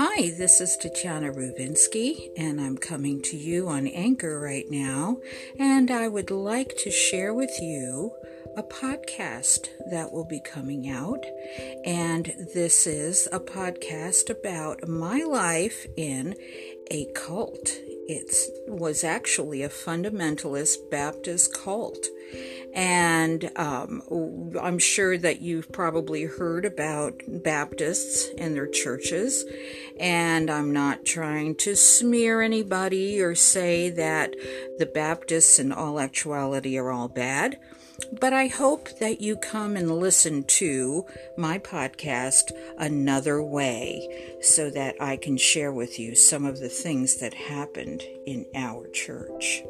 Hi, this is Tatiana Rubinsky, and I'm coming to you on Anchor right now. And I would like to share with you a podcast that will be coming out. And this is a podcast about my life in a cult. It was actually a fundamentalist Baptist cult. And um, I'm sure that you've probably heard about Baptists and their churches. And I'm not trying to smear anybody or say that the Baptists in all actuality are all bad. But I hope that you come and listen to my podcast another way so that I can share with you some of the things that happened in our church.